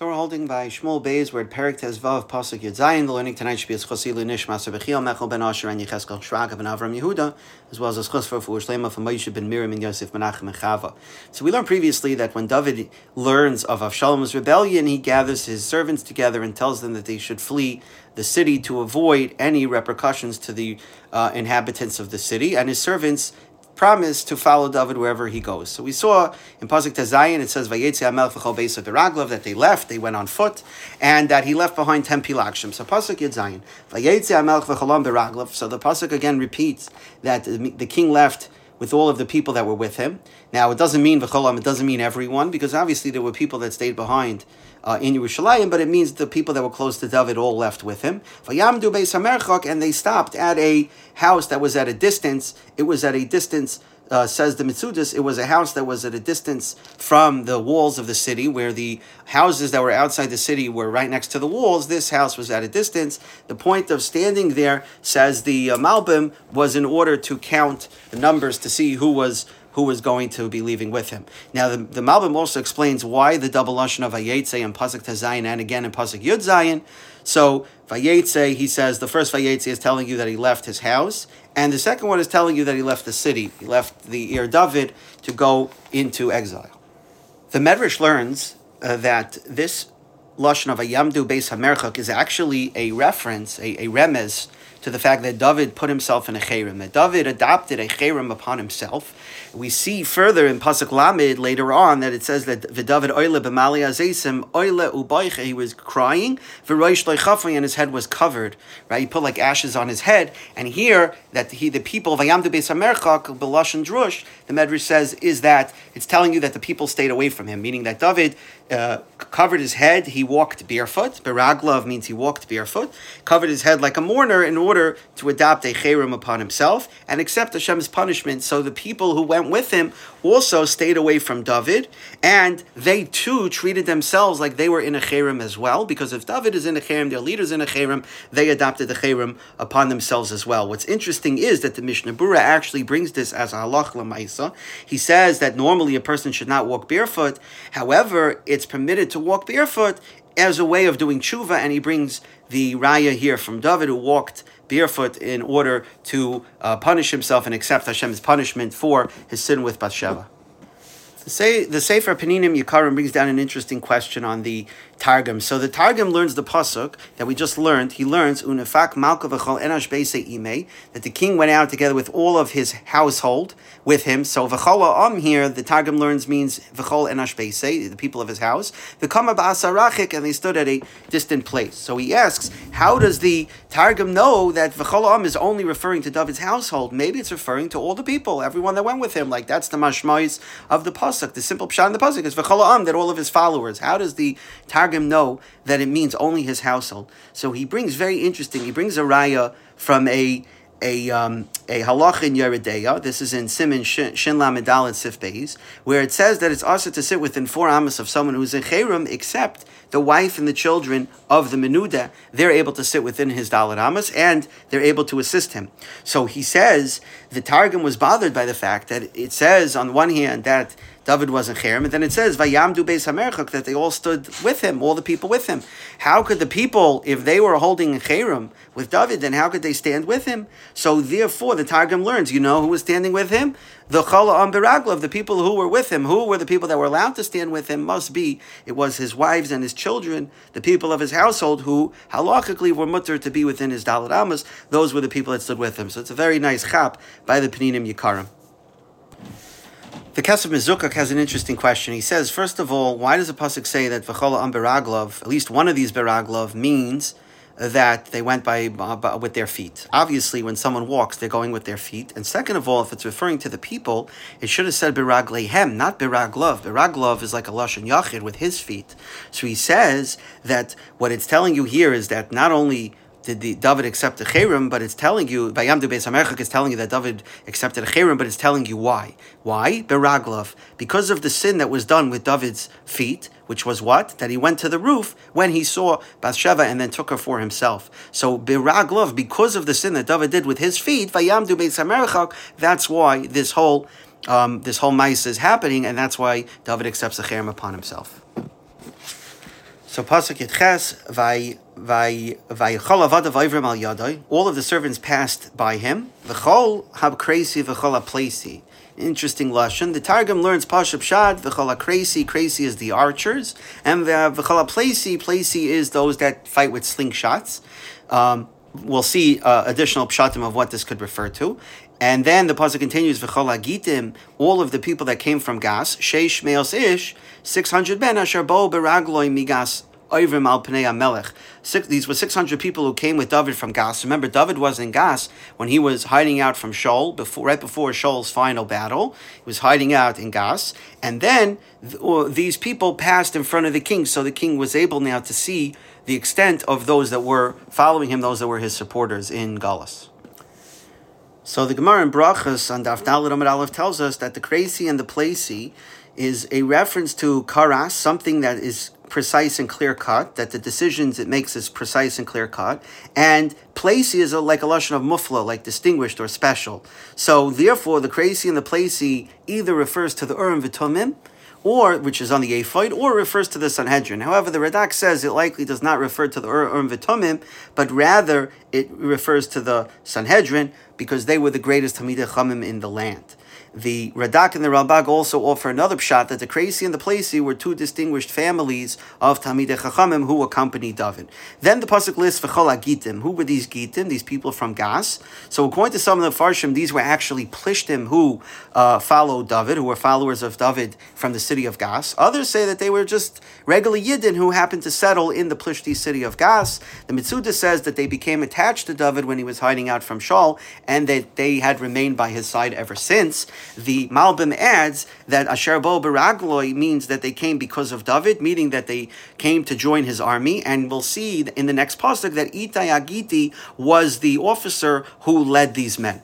So we're holding by Shmuel Beis, we're at Perik Tezvav, Pasuk Yud. The learning tonight should be as Chosilu Nishmas Bechiel Mechel Ben Asher and Yecheskel Shraga Ben Avram Yehuda, as well as as Chosfer for Shlema from Moshe Ben Miriam and Yosef Menachem and Chava. So we learned previously that when David learns of Avshalom's rebellion, he gathers his servants together and tells them that they should flee the city to avoid any repercussions to the uh, inhabitants of the city, and his servants promised to follow David wherever he goes. So we saw in Pasuk Tazayin, it says, Vayetzi Amelch v'chol beis that they left, they went on foot, and that he left behind 10 pilagshim. So Pasuk Yedzayin, Vayetzi Amelch v'cholam Beraglov. So the Pasuk again repeats that the king left with all of the people that were with him. Now, it doesn't mean v'cholam, it doesn't mean everyone, because obviously there were people that stayed behind uh, in Yerushalayim, but it means the people that were close to David all left with him. And they stopped at a house that was at a distance. It was at a distance. Uh, says the Mitsudis, it was a house that was at a distance from the walls of the city, where the houses that were outside the city were right next to the walls. This house was at a distance. The point of standing there, says the uh, Malbim, was in order to count the numbers to see who was who was going to be leaving with him. Now, the, the Malbim also explains why the double lashon of Vayetze in Pasuk Tazayin and again in Pasuk Yud Zayin. So, Vayetze, he says, the first Vayetze is telling you that he left his house, and the second one is telling you that he left the city. He left the Ir David to go into exile. The Medrash learns uh, that this lashon of Ayamdu Beis Hamerchak is actually a reference, a, a remez, to the fact that David put himself in a cherem, that David adopted a cherem upon himself. We see further in Pasuk Lamed later on that it says that David oile b'mali azesim oile ubayche, he was crying, v'roish and his head was covered, right? He put like ashes on his head, and here that he, the people, vayamdu beis hamerchak, b'lashon drush, the Medrash says, is that it's telling you that the people stayed away from him, meaning that David uh, covered his head, he walked barefoot. Beraglov means he walked barefoot, covered his head like a mourner in order to adopt a cherem upon himself and accept Hashem's punishment. So the people who went with him also stayed away from David, and they too treated themselves like they were in a cherem as well, because if David is in a cherem, their leader's in a cherem, they adopted the cherem upon themselves as well. What's interesting is that the Mishnah Berurah actually brings this as a halach lamaisa. He says that normally a person should not walk barefoot. However, it's permitted to walk barefoot as a way of doing tshuva, and he brings the raya here from David who walked barefoot in order to uh, punish himself and accept Hashem's punishment for his sin with Bathsheba. The, Sefer Peninim Yikarim brings down an interesting question on the Targum. So the Targum learns the pasuk that we just learned. He learns unefak malka v'chol enash ime that the king went out together with all of his household with him. So v'chol am here the Targum learns means v'chol enash the people of his house. The ba'asarachik and they stood at a distant place. So he asks, how does the Targum know that v'chol am is only referring to David's household? Maybe it's referring to all the people, everyone that went with him. Like that's the mashmais of the pasuk. The simple pshat in the pasuk is v'chol am that all of his followers. How does the Targum Targum know that it means only his household. So he brings very interesting. He brings a raya from a a um, a halach in Yoreh De'ah. This is in Simon Shin Lamedal and Sif Beis, where it says that it's also to sit within four amos of someone who's in Cherem, except the wife and the children of the Menuda. They're able to sit within his Dalit amos and they're able to assist him. So he says the Targum was bothered by the fact that it says on one hand that David was in Cherem, and then it says Vayamdu Beis Hamerchak that they all stood with him, all the people with him. How could the people, if they were holding Cherem with David, then how could they stand with him? So therefore, the Targum learns. You know who was standing with him? The Chala Am Beraglov, the people who were with him. Who were the people that were allowed to stand with him? Must be it was his wives and his children, the people of his household who halachically were mutter to be within his Dalit Amos. Those were the people that stood with him. So it's a very nice chap by the Peninim Yikarim. The Kesef Mizukak has an interesting question. He says, first of all, why does the pasuk say that v'chola am beraglov? At least one of these beraglov means that they went by, by, with their feet. Obviously, when someone walks, they're going with their feet. And second of all, if it's referring to the people, it should have said beraglehem, not beraglov. Beraglov is like a lashon yachid with his feet. So he says that what it's telling you here is that not only did the David accept the Cherem, but it's telling you, Bayam Beis Hamerchak is telling you that David accepted a Cherem, but it's telling you why. Why? Beraglav. Because of the sin that was done with David's feet, which was what? That he went to the roof when he saw Bathsheba and then took her for himself. So Beraglav, because of the sin that David did with his feet, Vayamdu Beis Hamerchak, that's why this whole um, this whole mice is happening, and that's why David accepts the Cherem upon himself. So pasuk yitches vay vay vaychol avadav vayvrim al yadai. All of the servants passed by him. V'chol hab Krasi v'chol plesi. Interesting lashon. The Targum learns pashup shad v'chol Krasi. Krasi is the archers, and v'chol plesi. Plesi is those that fight with slingshots. Um, we'll see uh, additional pshatim of what this could refer to. And then the pasuk continues, "V'chol agitim," all of the people that came from Gas, sheish meos ish, six hundred ben asher bo beragloi migas Oivrim al Pnei Melech. These were 600 people who came with David from Gas. Remember, David was in Gas when he was hiding out from Shaul, before, right before Shaul's final battle. He was hiding out in Gas. And then th- uh, these people passed in front of the king, so the king was able now to see the extent of those that were following him, those that were his supporters in Galus. So the Gemara in Brachas on Daf Dalit Amid Aleph tells us that the Krasi and the placey is a reference to karas, something that is precise and clear cut, that the decisions it makes is precise and clear cut, and placey is a, like a lashon of mufla, like distinguished or special. So therefore, the Krasi and the placey either refers to the urim v'tumim, or which is on the ephod, or refers to the Sanhedrin. However, the Radak says it likely does not refer to the Urim V'Tumim, but rather it refers to the Sanhedrin because they were the greatest Talmidei Chachamim in the land. The Radak and the Ralbag also offer another pshat that the Krasi and the Placey were two distinguished families of Talmidei Chachamim who accompanied David. Then the pasuk lists V'chol Gitim. Who were these Gitim? These people from Gas. So according to some of the Farshim, these were actually Plishtim who uh, followed David, who were followers of David from the city of Gas. Others say that they were just regular Yidden who happened to settle in the Plishti city of Gas. The Mitzuda says that they became attached to David when he was hiding out from Shaul, and that they had remained by his side ever since. The Malbim adds that Asher Bo Baragloi means that they came because of David, meaning that they came to join his army. And we'll see in the next pasuk that Itai Agiti was the officer who led these men.